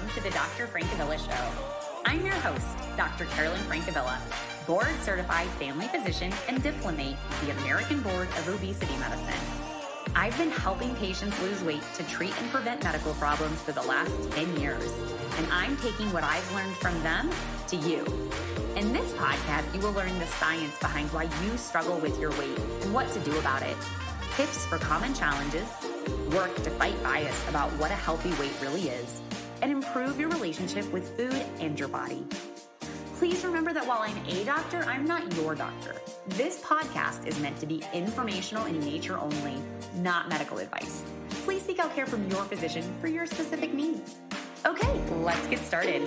Welcome to the Dr. Francavilla Show. I'm your host, Dr. Carolyn Francavilla, board certified family physician and diplomate with the American Board of Obesity Medicine. I've been helping patients lose weight to treat and prevent medical problems for the last 10 years, and I'm taking what I've learned from them to you. In this podcast, you will learn the science behind why you struggle with your weight and what to do about it, tips for common challenges, work to fight bias about what a healthy weight really is, and improve your relationship with food and your body. Please remember that while I'm a doctor, I'm not your doctor. This podcast is meant to be informational in nature only, not medical advice. Please seek out care from your physician for your specific needs. Okay, let's get started.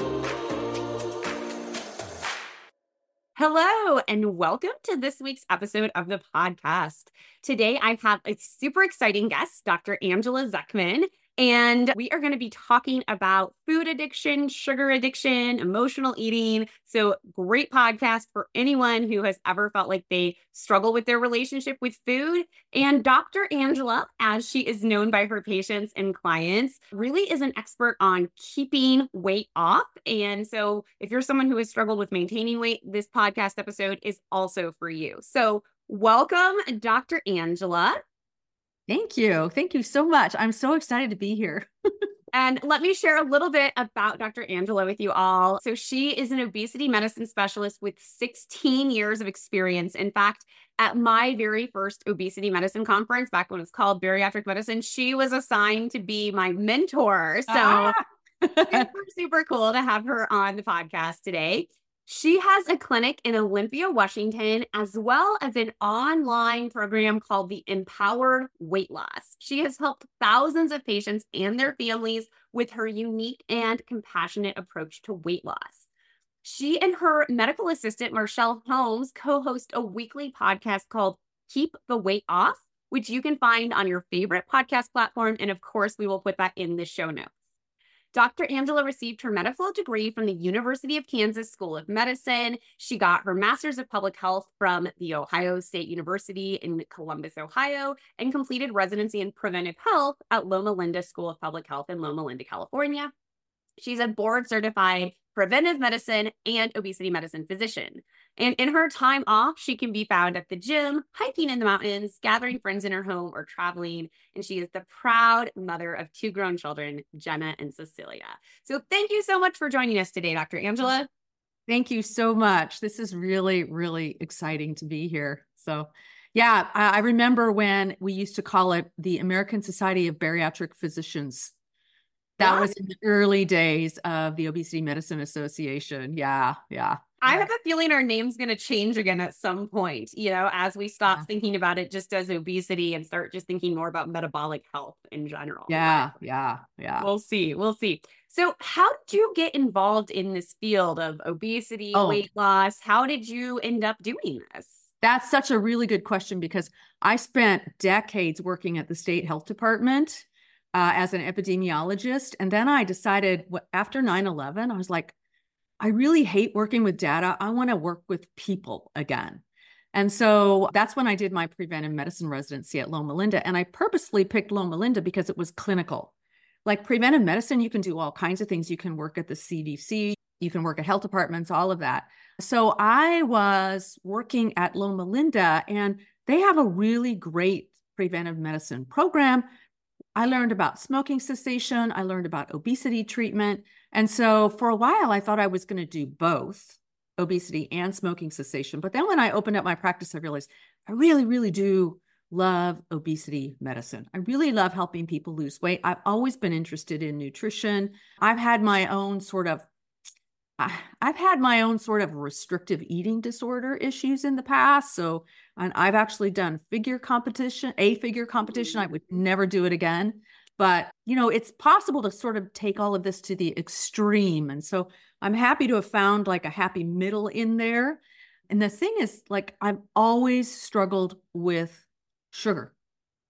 Hello, and welcome to this week's episode of the podcast. Today, I have a super exciting guest, Dr. Angela Zechmann. And we are going to be talking about food addiction, sugar addiction, emotional eating. So, great podcast for anyone who has ever felt like they struggle with their relationship with food. And Dr. Angela, as she is known by her patients and clients, really is an expert on keeping weight off. And so, if you're someone who has struggled with maintaining weight, this podcast episode is also for you. So, welcome, Dr. Angela. Thank you. Thank you so much. I'm so excited to be here. and let me share a little bit about Dr. Angela with you all. So, she is an obesity medicine specialist with 16 years of experience. In fact, at my very first obesity medicine conference, back when it was called bariatric medicine, she was assigned to be my mentor. So, ah! super, super cool to have her on the podcast today. She has a clinic in Olympia, Washington, as well as an online program called the Empowered Weight Loss. She has helped thousands of patients and their families with her unique and compassionate approach to weight loss. She and her medical assistant, Marshall Holmes, co host a weekly podcast called Keep the Weight Off, which you can find on your favorite podcast platform. And of course, we will put that in the show notes. Dr. Angela received her medical degree from the University of Kansas School of Medicine. She got her master's of public health from the Ohio State University in Columbus, Ohio, and completed residency in preventive health at Loma Linda School of Public Health in Loma Linda, California. She's a board certified preventive medicine and obesity medicine physician. And in her time off, she can be found at the gym, hiking in the mountains, gathering friends in her home, or traveling. And she is the proud mother of two grown children, Jenna and Cecilia. So thank you so much for joining us today, Dr. Angela. Thank you so much. This is really, really exciting to be here. So, yeah, I remember when we used to call it the American Society of Bariatric Physicians that was in the early days of the Obesity Medicine Association. Yeah, yeah. I have a feeling our name's going to change again at some point, you know, as we stop yeah. thinking about it just as obesity and start just thinking more about metabolic health in general. Yeah, yeah, yeah. We'll see. We'll see. So, how did you get involved in this field of obesity, oh. weight loss? How did you end up doing this? That's such a really good question because I spent decades working at the state health department uh, as an epidemiologist. And then I decided after 9 11, I was like, I really hate working with data. I want to work with people again. And so that's when I did my preventive medicine residency at Loma Linda. And I purposely picked Loma Linda because it was clinical. Like preventive medicine, you can do all kinds of things. You can work at the CDC, you can work at health departments, all of that. So I was working at Loma Linda, and they have a really great preventive medicine program I learned about smoking cessation. I learned about obesity treatment. And so for a while, I thought I was going to do both obesity and smoking cessation. But then when I opened up my practice, I realized I really, really do love obesity medicine. I really love helping people lose weight. I've always been interested in nutrition. I've had my own sort of I've had my own sort of restrictive eating disorder issues in the past. So and I've actually done figure competition, a figure competition. I would never do it again. But, you know, it's possible to sort of take all of this to the extreme. And so I'm happy to have found like a happy middle in there. And the thing is, like, I've always struggled with sugar.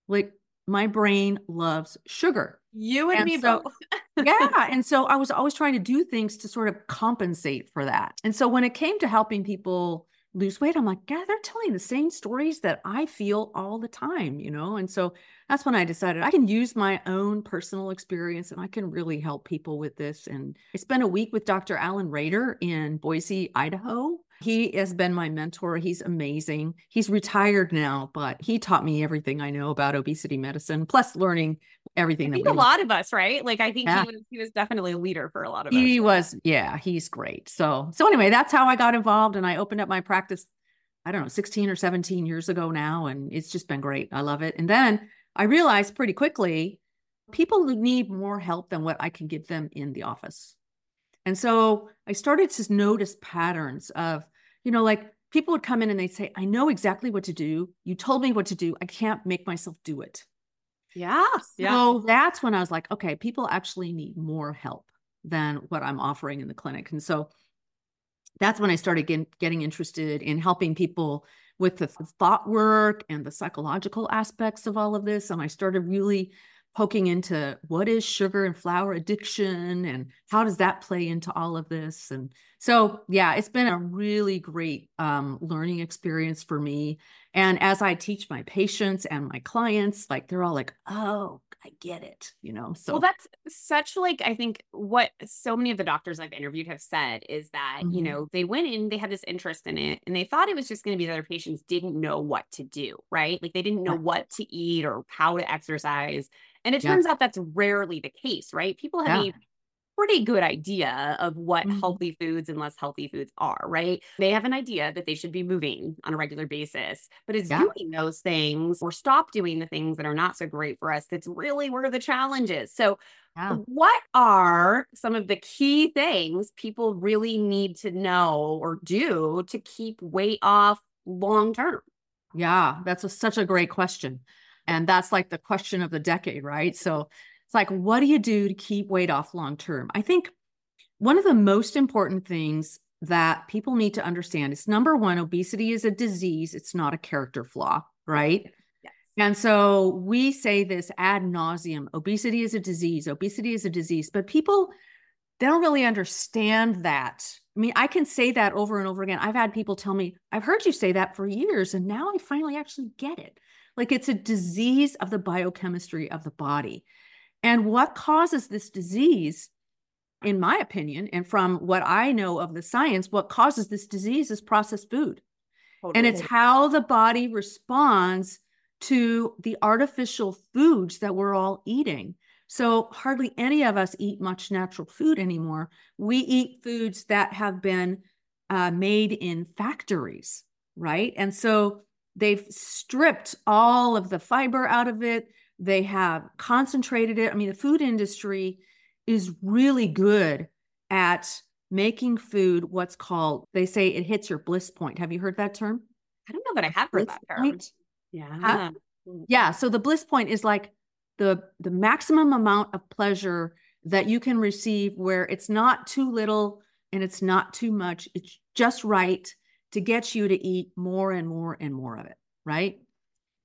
Like, my brain loves sugar. You and, and me so, both. yeah. And so I was always trying to do things to sort of compensate for that. And so when it came to helping people lose weight, I'm like, yeah, they're telling the same stories that I feel all the time, you know? And so that's when I decided I can use my own personal experience and I can really help people with this. And I spent a week with Dr. Alan Rader in Boise, Idaho. He has been my mentor. He's amazing. He's retired now, but he taught me everything I know about obesity medicine, plus learning everything. I think a lot of us, right? Like I think yeah. he was he was definitely a leader for a lot of he us. He was, yeah, he's great. So so anyway, that's how I got involved and I opened up my practice, I don't know, 16 or 17 years ago now. And it's just been great. I love it. And then I realized pretty quickly people need more help than what I can give them in the office. And so I started to notice patterns of, you know, like people would come in and they'd say, I know exactly what to do. You told me what to do. I can't make myself do it. Yeah. So yeah. that's when I was like, okay, people actually need more help than what I'm offering in the clinic. And so that's when I started get, getting interested in helping people with the thought work and the psychological aspects of all of this. And I started really poking into what is sugar and flour addiction and how does that play into all of this and so yeah it's been a really great um, learning experience for me and as i teach my patients and my clients like they're all like oh I get it, you know. So well, that's such like I think what so many of the doctors I've interviewed have said is that mm-hmm. you know they went in, they had this interest in it, and they thought it was just going to be that their patients didn't know what to do, right? Like they didn't know what to eat or how to exercise, and it yeah. turns out that's rarely the case, right? People have yeah. a pretty good idea of what mm-hmm. healthy foods and less healthy foods are, right? They have an idea that they should be moving on a regular basis, but it's yeah. doing those things or stop doing the things that are not so great for us that's really where the challenge is. So, yeah. what are some of the key things people really need to know or do to keep weight off long term? Yeah, that's a, such a great question. And that's like the question of the decade, right? So, it's like, what do you do to keep weight off long term? I think one of the most important things that people need to understand is number one, obesity is a disease, it's not a character flaw, right? Yes. And so we say this ad nauseum obesity is a disease, obesity is a disease, but people, they don't really understand that. I mean, I can say that over and over again. I've had people tell me, I've heard you say that for years, and now I finally actually get it. Like it's a disease of the biochemistry of the body. And what causes this disease, in my opinion, and from what I know of the science, what causes this disease is processed food. Totally. And it's how the body responds to the artificial foods that we're all eating. So, hardly any of us eat much natural food anymore. We eat foods that have been uh, made in factories, right? And so they've stripped all of the fiber out of it. They have concentrated it. I mean, the food industry is really good at making food what's called, they say it hits your bliss point. Have you heard that term? I don't know, but I have heard bliss that term. Point? Yeah. Um, yeah. So the bliss point is like the the maximum amount of pleasure that you can receive where it's not too little and it's not too much. It's just right to get you to eat more and more and more of it. Right.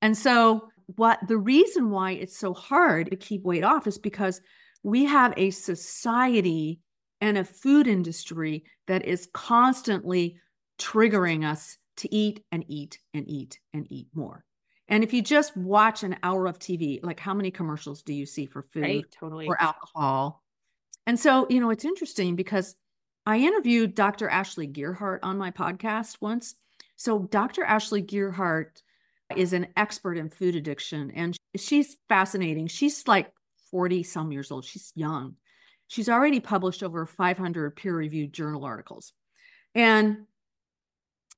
And so what the reason why it's so hard to keep weight off is because we have a society and a food industry that is constantly triggering us to eat and eat and eat and eat more. And if you just watch an hour of TV, like how many commercials do you see for food right, totally. or alcohol? And so, you know, it's interesting because I interviewed Dr. Ashley Gearhardt on my podcast once. So, Dr. Ashley Gearhardt is an expert in food addiction and she's fascinating. She's like 40 some years old. She's young. She's already published over 500 peer reviewed journal articles. And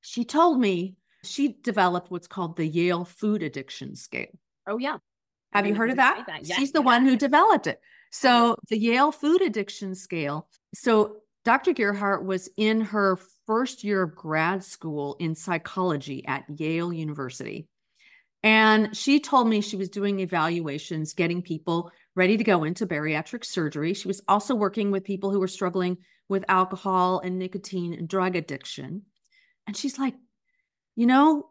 she told me she developed what's called the Yale Food Addiction Scale. Oh, yeah. Have you heard of that? that. She's the yes. one who developed it. So, the Yale Food Addiction Scale. So, Dr. Gearhardt was in her first year of grad school in psychology at Yale University. And she told me she was doing evaluations, getting people ready to go into bariatric surgery. She was also working with people who were struggling with alcohol and nicotine and drug addiction. And she's like, you know,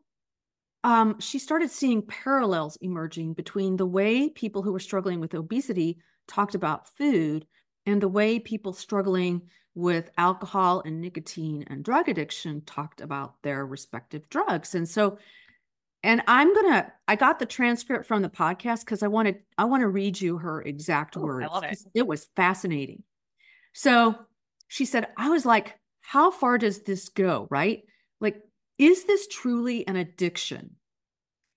um, she started seeing parallels emerging between the way people who were struggling with obesity talked about food and the way people struggling with alcohol and nicotine and drug addiction talked about their respective drugs. And so and I'm gonna I got the transcript from the podcast because I wanted I want to read you her exact Ooh, words. I love it. It was fascinating. So she said, I was like, how far does this go? Right? Like, is this truly an addiction?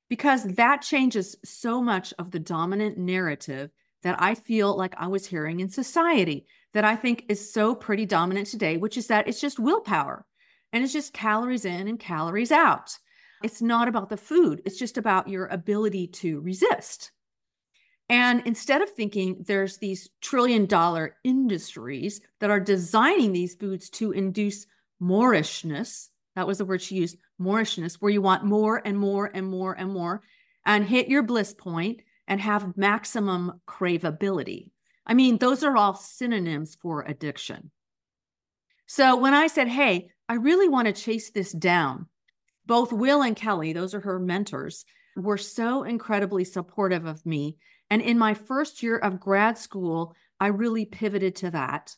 Because that changes so much of the dominant narrative that I feel like I was hearing in society that I think is so pretty dominant today, which is that it's just willpower and it's just calories in and calories out. It's not about the food, it's just about your ability to resist. And instead of thinking there's these trillion dollar industries that are designing these foods to induce moreishness, that was the word she used, moreishness, where you want more and more and more and more and hit your bliss point and have maximum craveability. I mean, those are all synonyms for addiction. So when I said, hey, I really want to chase this down, both Will and Kelly, those are her mentors, were so incredibly supportive of me. And in my first year of grad school, I really pivoted to that.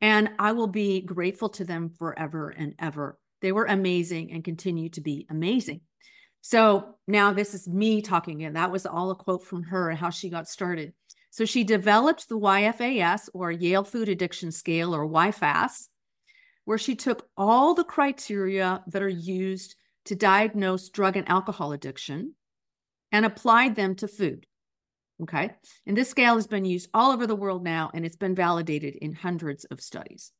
And I will be grateful to them forever and ever. They were amazing and continue to be amazing. So now this is me talking, and that was all a quote from her and how she got started. So she developed the YFAS or Yale Food Addiction Scale or YFAS, where she took all the criteria that are used to diagnose drug and alcohol addiction and applied them to food. Okay. And this scale has been used all over the world now, and it's been validated in hundreds of studies.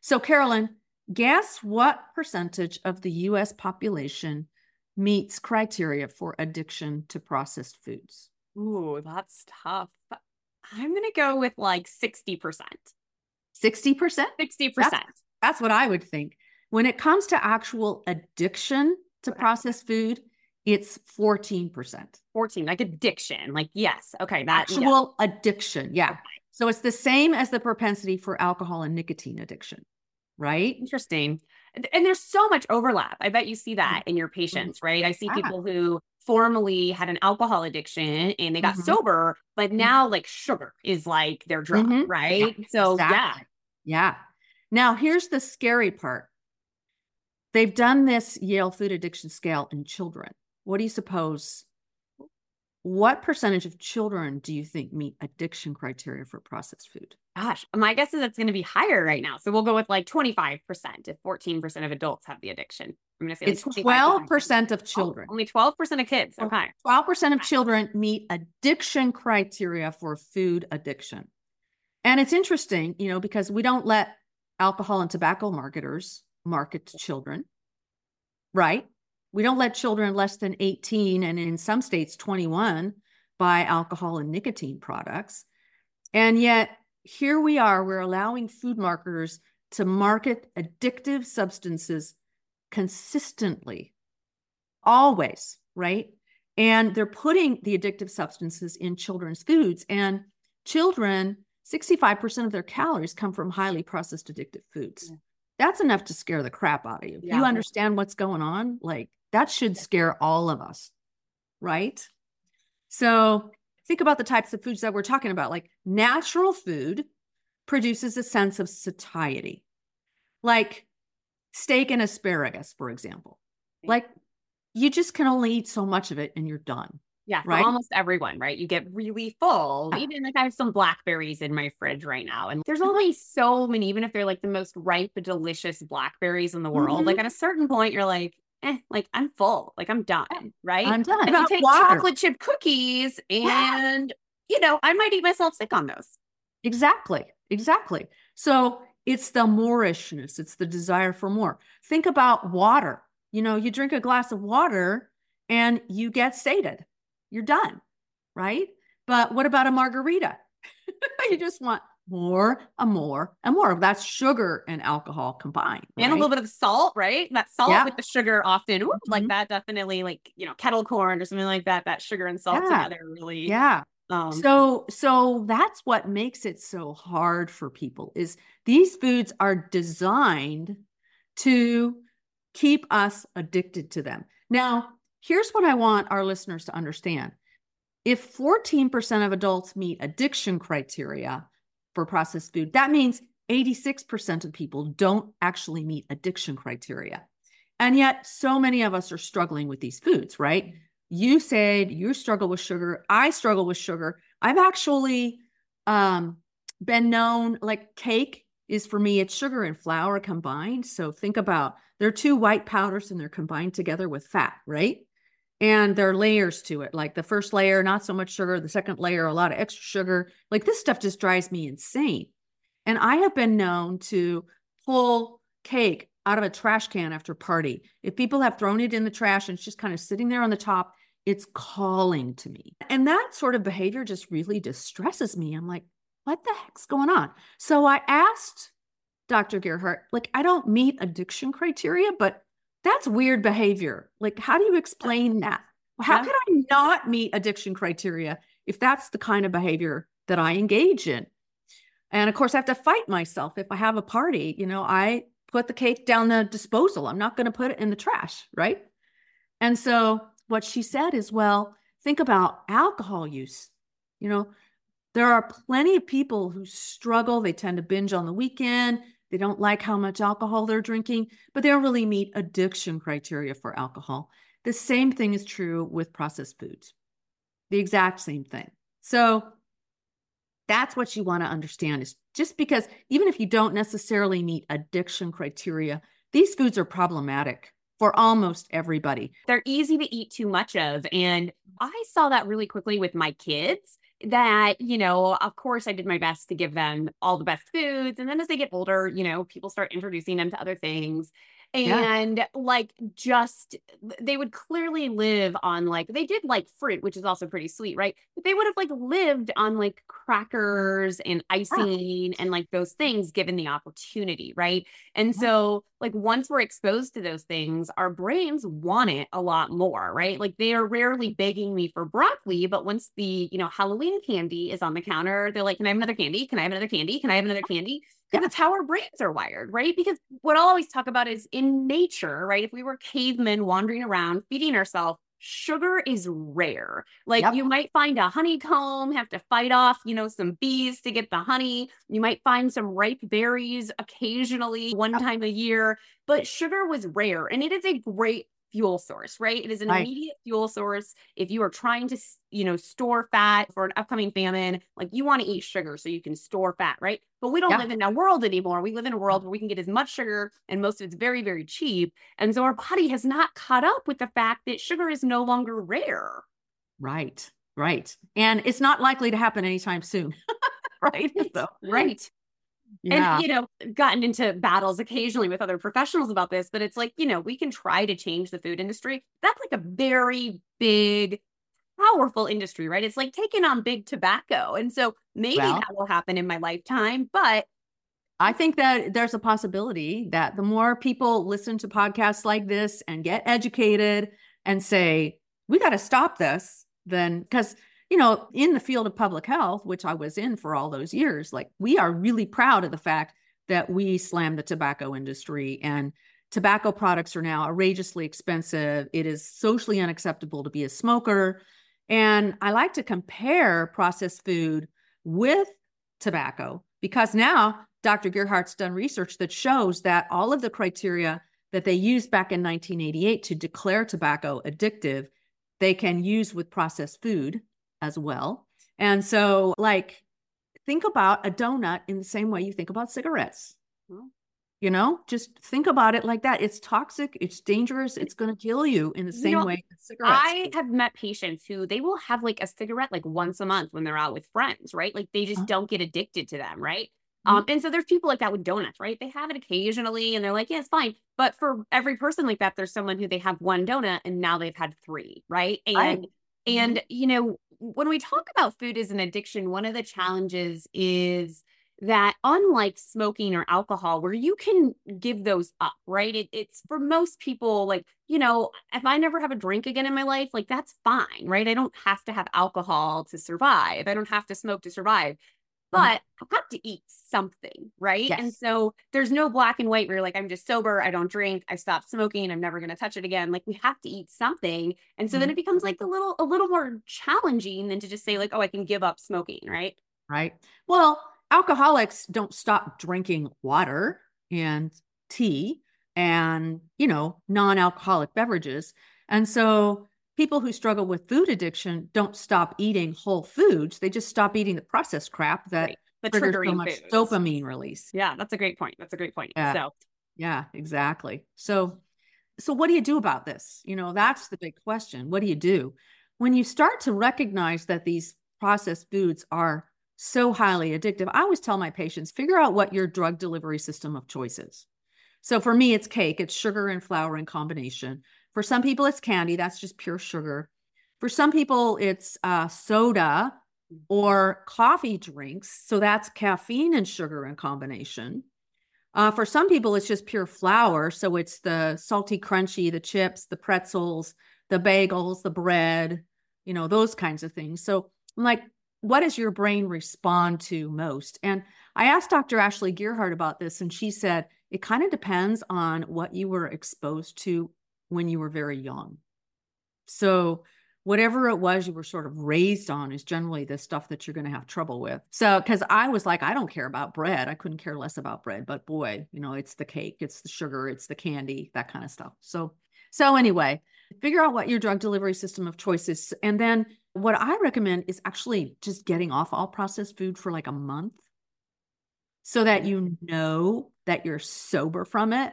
So, Carolyn, guess what percentage of the US population meets criteria for addiction to processed foods? Ooh, that's tough. I'm going to go with like 60%. 60%? 60%. That's, that's what I would think. When it comes to actual addiction to Okay. processed food, it's 14%. 14, like addiction. Like, yes. Okay. That, yeah. Actual addiction. Yeah. So it's the same as the propensity for alcohol and nicotine addiction, right? Interesting. And- there's so much overlap. I bet you see that in your patients, right? I see Yeah. people who formerly had an alcohol addiction and they got Mhm. sober, but now like sugar is like their drug, Mhm. right? So yeah. Yeah. Now, here's the scary part. They've done this Yale Food Addiction Scale in children. What do you suppose? What percentage of children do you think meet addiction criteria for processed food? Gosh, my guess is it's going to be higher right now. So we'll go with like 25% if 14% of adults have the addiction. I'm going to say It's like 12% 25%. of Oh, children. only 12% of kids. Oh. Okay. 12% of children meet addiction criteria for food addiction. And it's interesting, you know, because we don't let alcohol and tobacco marketers market to children, right? We don't let children less than 18 and in some states 21 buy alcohol and nicotine products. And yet, here we are, we're allowing food marketers to market addictive substances consistently, always, right? And they're putting the addictive substances in children's foods. And children, 65% of their calories come from highly processed addictive foods. Yeah. That's enough to scare the crap out of you. Yeah. you understand what's going on, like that should scare all of us, right? So think about the types of foods that we're talking about. Like natural food produces a sense of satiety, like steak and asparagus, for example. Like you just can only eat so much of it and you're done. Yeah, for Right? almost everyone, right? You get really full. Yeah. Even like I have some blackberries in my fridge right now. And there's only so many, even if they're like the most ripe, delicious blackberries in the world. Mhm. Like at a certain point, you're like, eh, like I'm full. Like I'm done. Right. I'm done. and you take water. chocolate chip cookies and you know, I might eat myself sick on those. Exactly. Exactly. So it's the moreishness, it's the desire for more. Think about water. You know, you drink a glass of water and you get sated. You're done. Right. But what about a margarita? you just want more and more and more. That's sugar and alcohol combined. And a little bit of salt, right? That salt Yeah. with the sugar often, ooh, like Mhm. that definitely like, you know, kettle corn or something like that. That sugar and salt Yeah. together really Yeah. um So so that's what makes it so hard for people is these foods are designed to keep us addicted to them. Now, here's what I want our listeners to understand. If 14% of adults meet addiction criteria for processed food, that means 86% of people don't actually meet addiction criteria. And yet so many of us are struggling with these foods, right? you said you struggle with sugar. I struggle with sugar. I've actually um, been known like cake is for me, it's sugar and flour combined. So think about there are two white powders and they're combined together with fat, right? And there are layers to it. Like the first layer, not so much sugar. The second layer, a lot of extra sugar. Like this stuff just drives me insane. And I have been known to pull cake out of a trash can after party. If people have thrown it in the trash and it's just kind of sitting there on the top, it's calling to me. And that sort of behavior just really distresses me. I'm like, what the heck's going on? So I asked Dr. Gearhardt, like, I don't meet addiction criteria, but that's weird behavior. Like, how do you explain that? How yeah. could I not meet addiction criteria if that's the kind of behavior that I engage in? And of course, I have to fight myself. If I have a party, you know, I put the cake down the disposal. I'm not going to put it in the trash, right? And so what she said is, well, think about alcohol use. You know, there are plenty of people who struggle. They tend to binge on the weekend. They don't like how much alcohol they're drinking, but they don't really meet addiction criteria for alcohol. The same thing is true with processed foods, the exact same thing. So that's what you want to understand is just because even if you don't necessarily meet addiction criteria, these foods are problematic for almost everybody. They're easy to eat too much of. And I saw that really quickly with my kids that, you know, of course I did my best to give them all the best foods. And then as they get older, you know, people start introducing them to other things and yeah. like just they would clearly live on like they did like fruit which is also pretty sweet right but they would have like lived on like crackers and ah. icing yeah. and like those things given the opportunity right and yeah. so like once we're exposed to those things our brains want it a lot more right like they are rarely begging me for broccoli but once the you know halloween candy is on the counter they're like can i have another candy can i have another candy can i have another candy. That's how our brains are wired, right? Because what I'll always talk about is in nature, right? If we were cavemen wandering around feeding ourselves, sugar is rare. Like yep. you might find a honeycomb, have to fight off, you know, some bees to get the honey. You might find some ripe berries occasionally one yep. time a year, but sugar was rare and it is a great fuel source, right? It is an right. immediate fuel source. If you are trying to, you know, store fat for an upcoming famine, like you want to eat sugar so you can store fat, right? But we don't yeah. live in that world anymore. We live in a world where we can get as much sugar and most of it's very, very cheap. And so our body has not caught up with the fact that sugar is no longer rare. Right. Right. And it's not likely to happen anytime soon. right. So, right. Yeah. And, you know, gotten into battles occasionally with other professionals about this, but it's like, you know, we can try to change the food industry. That's like a very big, powerful industry, right? It's like taking on big tobacco. And so maybe well, that will happen in my lifetime, but I think that there's a possibility that the more people listen to podcasts like this and get educated and say, we got to stop this, then because you know, in the field of public health, which I was in for all those years, like we are really proud of the fact that we slammed the tobacco industry and tobacco products are now outrageously expensive. It is socially unacceptable to be a smoker. And I like to compare processed food with tobacco because now Dr. Gearhardt's done research that shows that all of the criteria that they used back in 1988 to declare tobacco addictive, they can use with processed food as well. And so, like, think about a donut in the same way you think about cigarettes. You know, just think about it like that. It's toxic, it's dangerous, it's going to kill you in the same you know, way cigarettes. I have met patients who they will have like a cigarette like once a month when they're out with friends, right? Like they just huh? don't get addicted to them, right? Mm-hmm. Um, and so there's people like that with donuts, right? They have it occasionally and they're like, yeah, it's fine. But for every person like that, there's someone who they have one donut and now they've had three, right? And I, and mm-hmm. you know, when we talk about food as an addiction, one of the challenges is that unlike smoking or alcohol where you can give those up right? It, it's for most people like you know if i never have a drink again in my life like that's fine right? I don't have to have alcohol to survive. I don't have to smoke to survive but I have to eat something, right? Yes. And so there's no black and white where you're like, I'm just sober, I don't drink, I stopped smoking, I'm never gonna touch it again. Like we have to eat something. And so mm-hmm. then it becomes like a little a little more challenging than to just say, like, oh, I can give up smoking, right? Right. Well, alcoholics don't stop drinking water and tea and you know, non-alcoholic beverages. And so people who struggle with food addiction don't stop eating whole foods. They just stop eating the processed crap that right. the triggers so much foods. dopamine release. Yeah, that's a great point. That's a great point. Yeah. So yeah, exactly. So so what do you do about this? You know, that's the big question. What do you do? When you start to recognize that these processed foods are so highly addictive, I always tell my patients figure out what your drug delivery system of choice is. So for me, it's cake, it's sugar and flour in combination. For some people, it's candy, that's just pure sugar. For some people, it's uh, soda or coffee drinks. So that's caffeine and sugar in combination. Uh, for some people, it's just pure flour. So it's the salty, crunchy, the chips, the pretzels, the bagels, the bread, you know, those kinds of things. So I'm like, what does your brain respond to most? And I asked Dr. Ashley Gearhardt about this, and she said it kind of depends on what you were exposed to when you were very young. So whatever it was you were sort of raised on is generally the stuff that you're going to have trouble with. So, because I was like, I don't care about bread. I couldn't care less about bread, but boy, you know, it's the cake, it's the sugar, it's the candy, that kind of stuff. So, so anyway, figure out what your drug delivery system of choice is. And then what I recommend is actually just getting off all processed food for like a month so that you know that you're sober from it.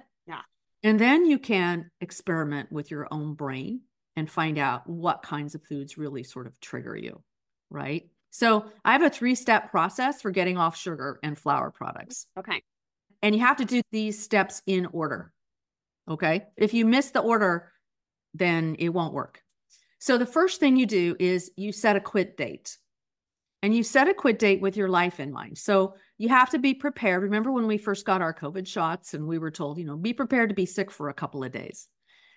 And then you can experiment with your own brain and find out what kinds of foods really sort of trigger you, right? So I have a three step process for getting off sugar and flour products. Okay. And you have to do these steps in order. Okay. If you miss the order, then it won't work. So the first thing you do is you set a quit date. And you set a quit date with your life in mind. So you have to be prepared. Remember when we first got our COVID shots and we were told, you know, be prepared to be sick for a couple of days.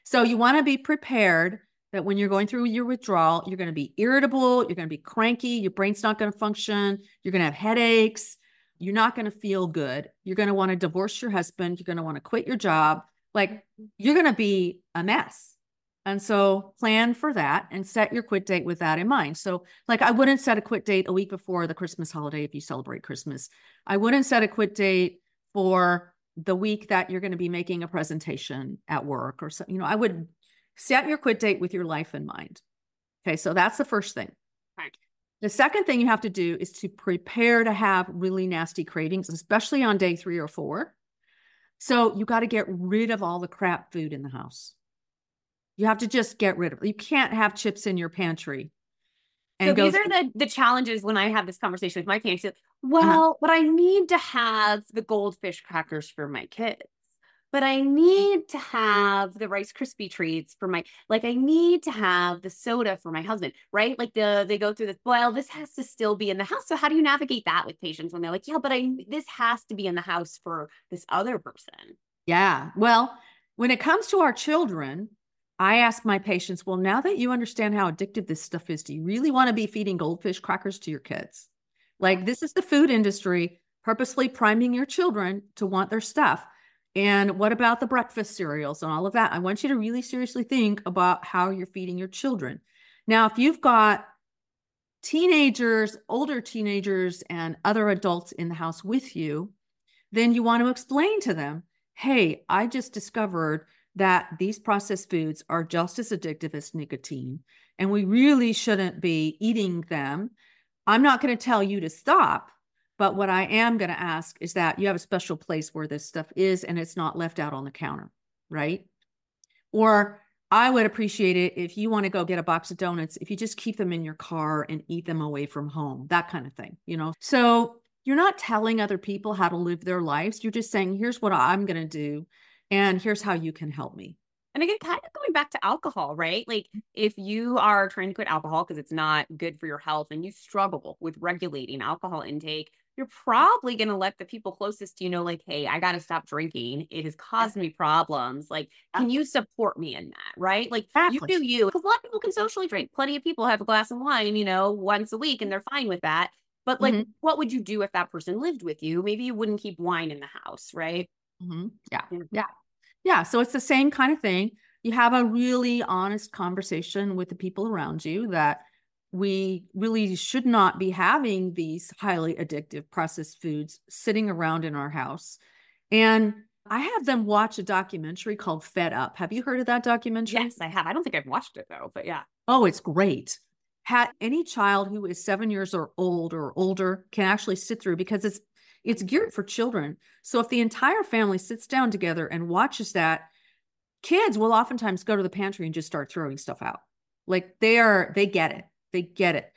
So you want to be prepared that when you're going through your withdrawal, you're going to be irritable, you're going to be cranky, your brain's not going to function, you're going to have headaches, you're not going to feel good. You're going to want to divorce your husband, you're going to want to quit your job. Like mm-hmm. you're going to be a mess. And so plan for that and set your quit date with that in mind. So, like, I wouldn't set a quit date a week before the Christmas holiday if you celebrate Christmas. I wouldn't set a quit date for the week that you're going to be making a presentation at work or something, you know, I would set your quit date with your life in mind. Okay, so that's the first thing. Right. The second thing you have to do is to prepare to have really nasty cravings, especially on day three or four. So you got to get rid of all the crap food in the house. You have to just get rid of it. You can't have chips in your pantry. so these are the the challenges when I have this conversation with my parents. Uh-huh. Well, uh-huh. but I need to have the goldfish crackers for my kids. But I need to have the Rice Krispie treats for my like I need to have the soda for my husband, right? Like the they go through this, well, this has to still be in the house. So how do you navigate that with patients when they're like, yeah, but I this has to be in the house for this other person? Yeah. Well, when it comes to our children, I ask my patients, well, now that you understand how addictive this stuff is, do you really want to be feeding goldfish crackers to your kids? Like, this is the food industry purposely priming your children to want their stuff. And what about the breakfast cereals and all of that? I want you to really seriously think about how you're feeding your children. Now, if you've got teenagers, older teenagers, and other adults in the house with you, then you want to explain to them hey, I just discovered that these processed foods are just as addictive as nicotine, and we really shouldn't be eating them I'm not going to tell you to stop, but what I am going to ask is that you have a special place where this stuff is and it's not left out on the counter, right? Or I would appreciate it if you want to go get a box of donuts, if you just keep them in your car and eat them away from home, that kind of thing, you know? So you're not telling other people how to live their lives. You're just saying, here's what I'm going to do, and here's how you can help me. And again, kind of going back to alcohol, right? Like if you are trying to quit alcohol because it's not good for your health and you struggle with regulating alcohol intake, you're probably going to let the people closest to you know, like, hey, I got to stop drinking. It has caused me problems. Like, can you support me in that? Right. Like, exactly. you do you. Because a lot of people can socially drink. Plenty of people have a glass of wine, you know, once a week and they're fine with that. But like, mm-hmm. what would you do if that person lived with you? Maybe you wouldn't keep wine in the house, right? Mm-hmm. Yeah. Yeah. Yeah. So it's the same kind of thing. You have a really honest conversation with the people around you that we really should not be having these highly addictive processed foods sitting around in our house. And I have them watch a documentary called Fed Up. Have you heard of that documentary? Yes, I have. I don't think I've watched it though, but yeah. Oh, it's great. Had any child who is seven years or old or older can actually sit through because it's it's geared for children. So if the entire family sits down together and watches that, kids will oftentimes go to the pantry and just start throwing stuff out. Like they are, they get it. They get it.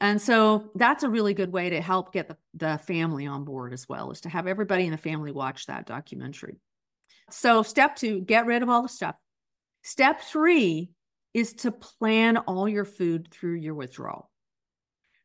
And so that's a really good way to help get the, the family on board as well, is to have everybody in the family watch that documentary. So, step two, get rid of all the stuff. Step three is to plan all your food through your withdrawal.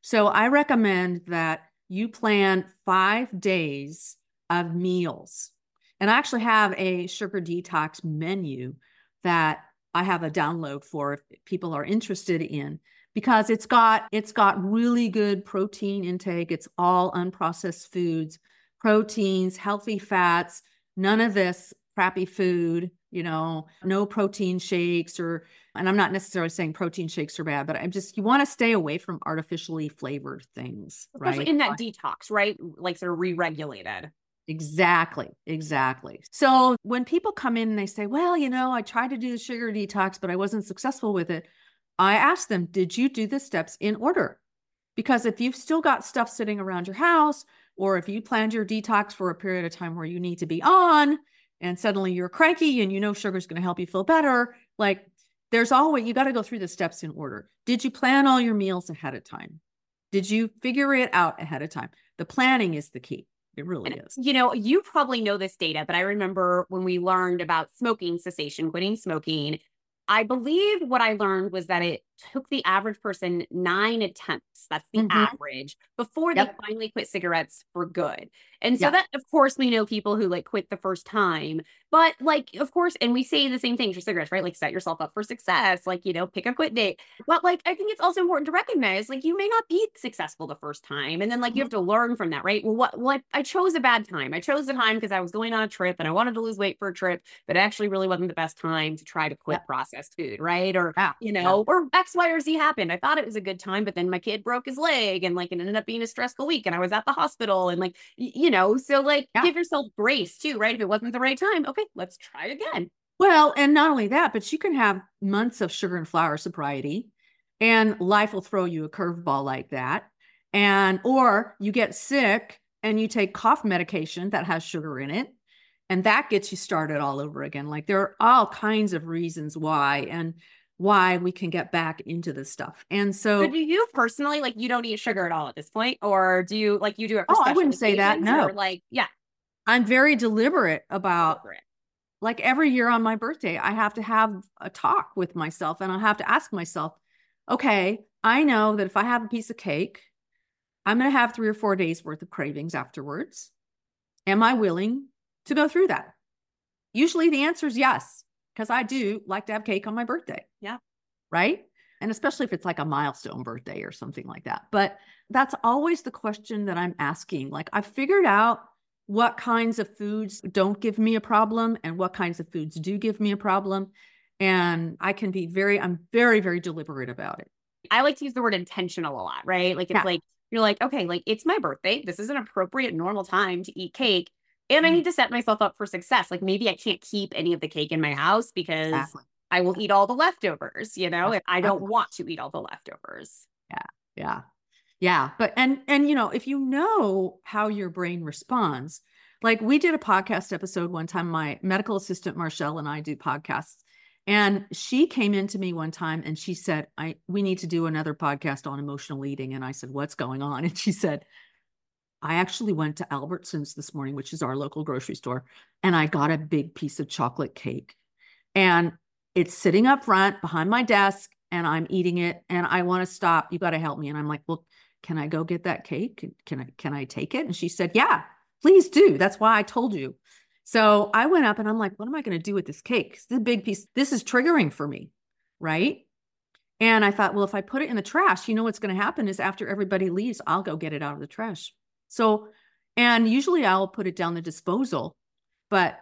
So, I recommend that you plan five days of meals. And I actually have a sugar detox menu that I have a download for if people are interested in because it's got it's got really good protein intake. It's all unprocessed foods, proteins, healthy fats, none of this crappy food, you know, no protein shakes or and I'm not necessarily saying protein shakes are bad, but I'm just you want to stay away from artificially flavored things, Especially right? in that detox, right? Like they're re-regulated. Exactly, exactly. So when people come in and they say, "Well, you know, I tried to do the sugar detox, but I wasn't successful with it," I ask them, did you do the steps in order? Because if you've still got stuff sitting around your house, or if you planned your detox for a period of time where you need to be on, and suddenly you're cranky and you know sugar's going to help you feel better, like there's always, you got to go through the steps in order. Did you plan all your meals ahead of time? Did you figure it out ahead of time? The planning is the key. It really and, is. You know, you probably know this data, but I remember when we learned about smoking cessation, quitting smoking, I believe what I learned was that it took the average person nine attempts. That's the mm-hmm. average before yep. they finally quit cigarettes for good. And so that, of course, we know people who like quit the first time, but like, of course, and we say the same thing for cigarettes, right? Like, set yourself up for success, like, you know, pick a quit date. But like, I think it's also important to recognize like you may not be successful the first time. And then like you have to learn from that, right? Well, what, well, I, chose a bad time. I chose the time because I was going on a trip and I wanted to lose weight for a trip, but it actually really wasn't the best time to try to quit processed food, right? Or, yeah. you know, yeah. or X, Y, or Z happened. I thought it was a good time, but then my kid broke his leg and like it ended up being a stressful week and I was at the hospital and like, you know, so like yeah. give yourself grace too, right? If it wasn't the right time, okay, let's try again. Well, and not only that, but you can have months of sugar and flour sobriety and life will throw you a curveball like that. And, or you get sick and you take cough medication that has sugar in it and that gets you started all over again. Like there are all kinds of reasons why. And why we can get back into this stuff. And so, so do you personally like you don't eat sugar at all at this point, or do you like you do it? oh, I wouldn't say that. No, like yeah, I'm very deliberate about. Deliberate. Like every year on my birthday, I have to have a talk with myself, and I have to ask myself, okay, I know that if I have a piece of cake, I'm going to have three or four days worth of cravings afterwards. Am I willing to go through that? Usually the answer is yes because I do like to have cake on my birthday. Yeah. Right. And especially if it's like a milestone birthday or something like that. But that's always the question that I'm asking. Like, I've figured out what kinds of foods don't give me a problem and what kinds of foods do give me a problem. And I can be very, I'm very, very deliberate about it. I like to use the word intentional a lot, right? Like, it's yeah. like, you're like, okay, like it's my birthday. This is an appropriate, normal time to eat cake and I mm-hmm. need to set myself up for success. Like maybe I can't keep any of the cake in my house because exactly. I will eat all the leftovers, you know, and I don't want to eat all the leftovers. Yeah. Yeah. Yeah. But, and, and, you know, if you know how your brain responds, like we did a podcast episode one time, my medical assistant, Marshall, and I do podcasts. And she came into me one time and she said, I, we need to do another podcast on emotional eating. And I said, what's going on? And she said, I actually went to Albertsons this morning, which is our local grocery store, and I got a big piece of chocolate cake. And it's sitting up front behind my desk, and I'm eating it. And I want to stop. You got to help me. And I'm like, well, can I go get that cake? Can I can I take it? And she said, Yeah, please do. That's why I told you. So I went up and I'm like, what am I going to do with this cake? This is a big piece. This is triggering for me. Right. And I thought, well, if I put it in the trash, you know what's going to happen is after everybody leaves, I'll go get it out of the trash. So, and usually I'll put it down the disposal, but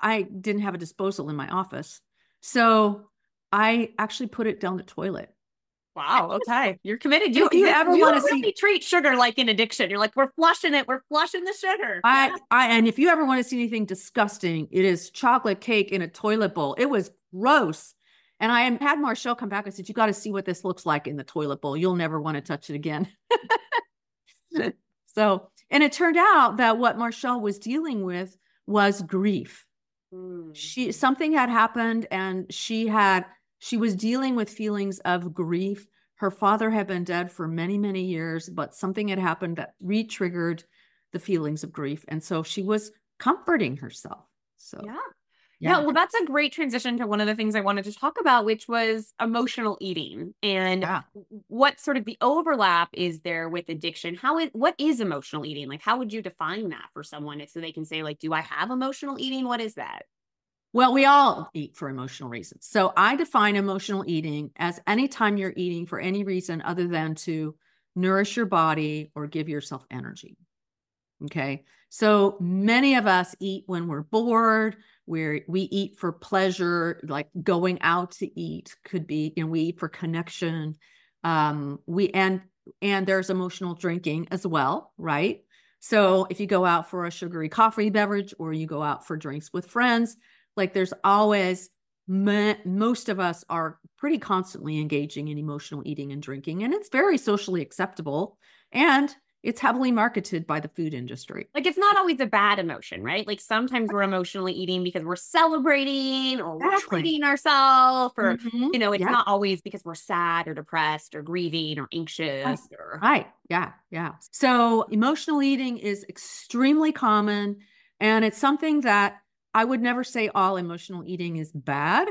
I didn't have a disposal in my office. So I actually put it down the toilet. Wow. Okay. You're committed. You, If you ever wanna see- really treat sugar like an addiction. You're like, we're flushing it. We're flushing the sugar. I, I, and if you ever want to see anything disgusting, it is chocolate cake in a toilet bowl. It was gross. And I had Marshall come back I said, You got to see what this looks like in the toilet bowl. You'll never want to touch it again. so, and it turned out that what Marshall was dealing with was grief. Mm. She, something had happened and she had, she was dealing with feelings of grief. Her father had been dead for many, many years, but something had happened that re triggered the feelings of grief. And so she was comforting herself. So, Yeah. Yeah, well, that's a great transition to one of the things I wanted to talk about, which was emotional eating and Yeah. what sort of the overlap is there with addiction. How is what is emotional eating? Like, how would you define that for someone so they can say, like, do I have emotional eating? What is that? Well, we all eat for emotional reasons. So I define emotional eating as anytime you're eating for any reason other than to nourish your body or give yourself energy. Okay. So many of us eat when we're bored, where we eat for pleasure, like going out to eat could be, and we eat for connection. Um, we and and there's emotional drinking as well, right? So if you go out for a sugary coffee beverage or you go out for drinks with friends, like there's always most of us are pretty constantly engaging in emotional eating and drinking and it's very socially acceptable and it's heavily marketed by the food industry Like, it's not always a bad emotion, right? Like, sometimes we're emotionally eating because we're celebrating or we're treating ourselves, or Mhm. you know, it's Yeah. not always because we're sad or depressed or grieving or anxious or Right. Yeah. Yeah. So emotional eating is extremely common. And it's something that I would never say all emotional eating is bad.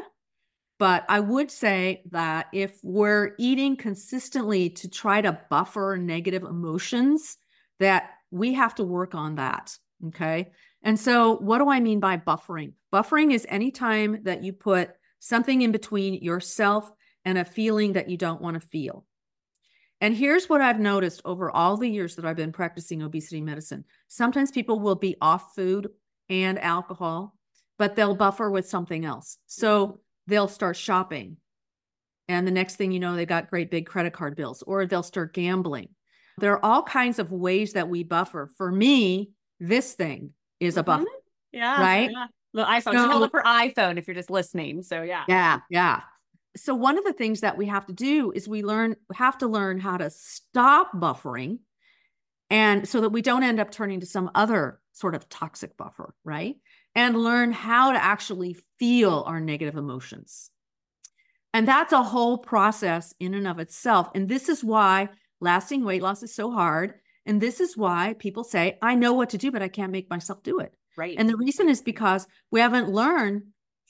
But I would say that if we're eating consistently to try to buffer negative emotions, that we have to work on that. Okay. And so, what do I mean by buffering? Buffering is any time that you put something in between yourself and a feeling that you don't want to feel. And here's what I've noticed over all the years that I've been practicing obesity medicine. Sometimes people will be off food and alcohol, but they'll buffer with something else. So they'll start shopping. And the next thing you know, they've got great big credit card bills, or they'll start gambling. There are all kinds of ways that we buffer. For me, this thing is a Mhm. buffer. yeah, Right? Yeah. The iPhone. So- hold up for iPhone if you're just listening. So yeah. Yeah, yeah. So one of the things that we have to do is we learn have to learn how to stop buffering and so that we don't end up turning to some other sort of toxic buffer, right? And learn how to actually feel our negative emotions. And that's a whole process in and of itself. And this is why lasting weight loss is so hard. And this is why people say, I know what to do, but I can't make myself do it. Right. And the reason is because we haven't learned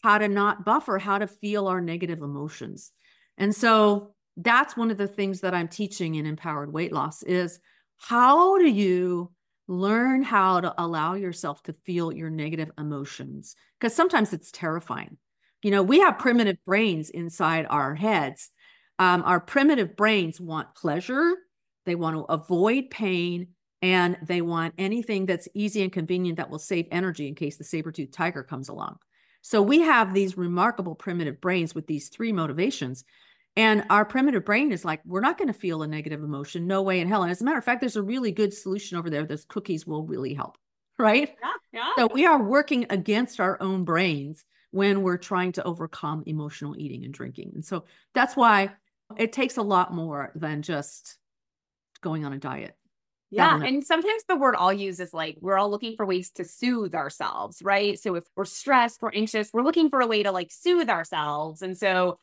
how to not buffer, how to feel our negative emotions. And so that's one of the things that I'm teaching in empowered weight loss is how do you learn how to allow yourself to feel your negative emotions? Because sometimes it's terrifying. You know, we have primitive brains inside our heads. Um, our primitive brains want pleasure, they want to avoid pain, and they want anything that's easy and convenient that will save energy in case the saber-toothed tiger comes along. So we have these remarkable primitive brains with these three motivations. And our primitive brain is like, we're not going to feel a negative emotion. No way in hell. And as a matter of fact, there's a really good solution over there. Those cookies will really help. Right. yeah. Yeah. So we are working against our own brains when we're trying to overcome emotional eating and drinking. And so that's why it takes a lot more than just going on a diet. Yeah. And sometimes the word I'll use is like, we're all looking for ways to soothe ourselves, right? So if we're stressed, we're anxious, we're looking for a way to like soothe ourselves. And so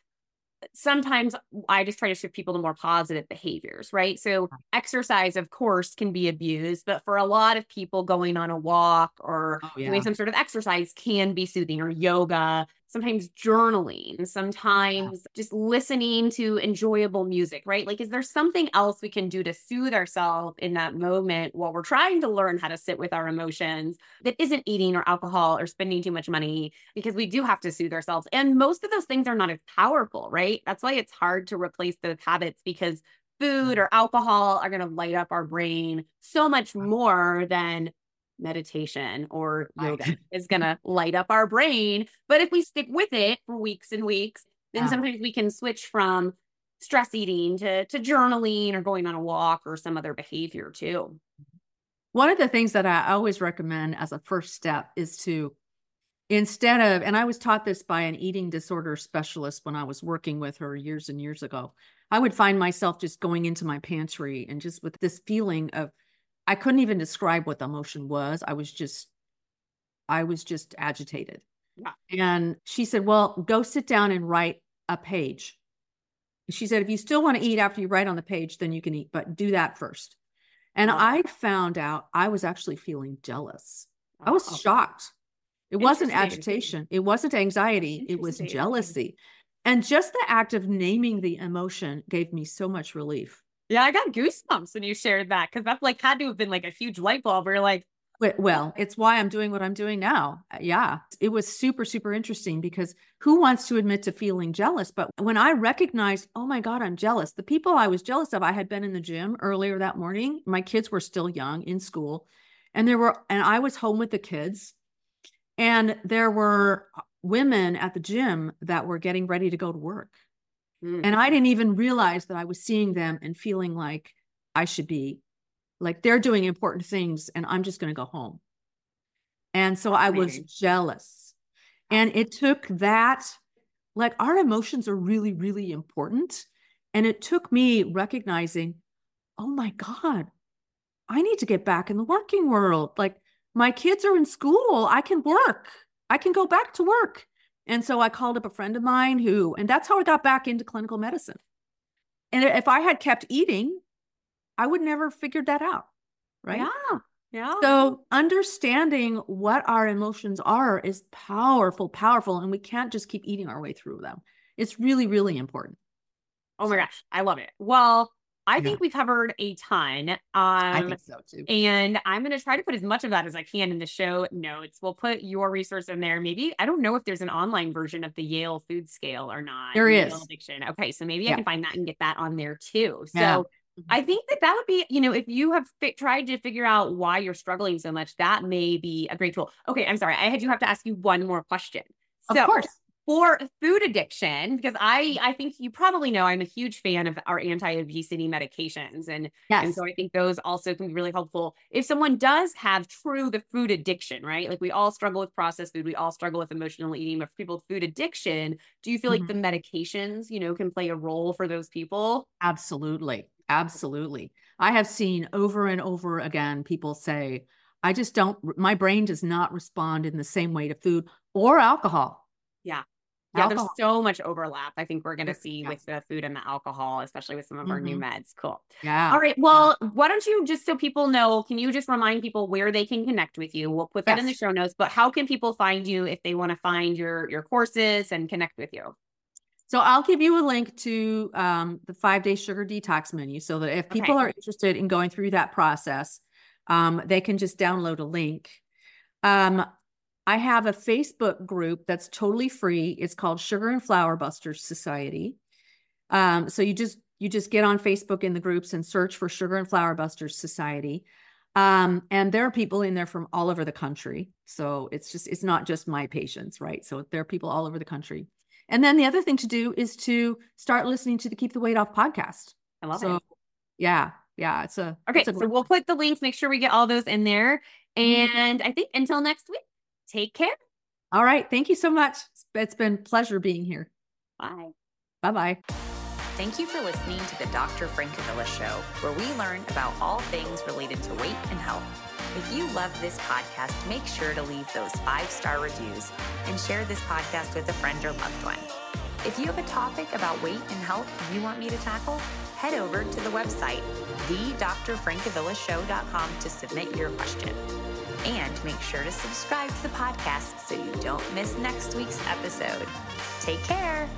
sometimes I just try to shift people to more positive behaviors, right? So exercise, of course, can be abused, but for a lot of people, going on a walk or Oh, yeah. doing some sort of exercise can be soothing or yoga sometimes journaling sometimes just listening to enjoyable music right? Like is there something else we can do to soothe ourselves in that moment while we're trying to learn how to sit with our emotions that isn't eating or alcohol or spending too much money? Because we do have to soothe ourselves and most of those things are not as powerful right? That's why it's hard to replace those habits because food or alcohol are going to light up our brain so much more than meditation or yoga is going to light up our brain. But if we stick with it for weeks and weeks, then sometimes we can switch from stress eating to to journaling or going on a walk or some other behavior too. One of the things that I always recommend as a first step is to instead of and I was taught this by an eating disorder specialist when I was working with her years and years ago. I would find myself just going into my pantry and just with this feeling of I couldn't even describe what the emotion was. I was just I was just agitated. Yeah. And she said, "Well, go sit down and write a page." She said, "If you still want to eat after you write on the page, then you can eat, but do that first. And Oh. I found out I was actually feeling jealous. I was shocked. It wasn't agitation. It wasn't anxiety. It was jealousy. And just the act of naming the emotion gave me so much relief. Yeah, I got goosebumps when you shared that because that like had to have been like a huge light bulb where like, Well, it's why I'm doing what I'm doing now. Uh, Yeah, it was super, super interesting because who wants to admit to feeling jealous? But when I recognized, oh my God, I'm jealous, the people I was jealous of, I had been in the gym earlier that morning. My kids were still young in school, and there were, and I was home with the kids, and there were women at the gym that were getting ready to go to work. "Hmm, And I didn't even realize that I was seeing them and feeling like I should be like they're doing important things and I'm just going to go home. And so I was jealous. And it took that, like our emotions are really, really important. And it took me recognizing, oh my God, I need to get back in the working world. Like my kids are in school. I can work. I can go back to work. And so I called up a friend of mine who, and that's how I got back into clinical medicine. And if I had kept eating, I would never figured that out. Right. Yeah. Yeah. So understanding what our emotions are is powerful, powerful. And we can't just keep eating our way through them. It's really, really important. oh my gosh, I love it. Well, I Yeah. think we covered a ton. Um I think so too. And I'm going to try to put as much of that as I can in the show notes. We'll put your resource in there. Maybe, I don't know if there's an online version of the Yale food scale or not. There is. Addiction. Okay. So maybe I can find that and get that on there too. So Yeah. I think that that would be, you know, if you have fi- tried to figure out why you're struggling so much, that may be a great tool. Okay. I'm sorry. I had you have to ask you one more question. Of course. For food addiction because i i think you probably know i'm a huge fan of our anti-obesity medications and and so i think those also can be really helpful if someone does have true the food addiction right like we all struggle with processed food we all struggle with emotional eating but for people with food addiction do you feel like Mhm. the medications you know can play a role for those people Absolutely. Absolutely. I have seen over and over again people say, I just don't, my brain does not respond in the same way to food or alcohol. Yeah. Yeah there's so much overlap i think we're going to see yes. with the food and the alcohol especially with some of our new meds cool Yeah. All right. Well, why don't you just so people know, can you just remind people where they can connect with you? We'll put that in the show notes, but how can people find you if they want to find your your courses and connect with you? So I'll give you a link to um, the five day sugar detox menu so that if people Okay. are interested in going through that process, um, they can just download a link. Um, I have a Facebook group that's totally free. It's called Sugar and Flour Busters Society. Um, so you just you just get on Facebook in the groups and search for Sugar and Flour Busters Society. Um, and there are people in there from all over the country. So it's just it's not just my patients, right? So there are people all over the country. And then the other thing to do is to start listening to the Keep the Weight Off podcast. I love So it. yeah, yeah, it's a Okay, it's a so we'll put the links, make sure we get all those in there. Mhm. And I think until next week, take care. all right. Thank you so much. It's- it's been a pleasure being here. Bye. Bye bye. Thank you for listening to the Dr. Francavilla Show, where we learn about all things related to weight and health. If you love this podcast, make sure to leave those five star reviews and share this podcast with a friend or loved one. If you have a topic about weight and health you want me to tackle, head over to the website, thedrfrancavillashow.com to submit your question. And make sure to subscribe to the podcast so you don't miss next week's episode. Take care.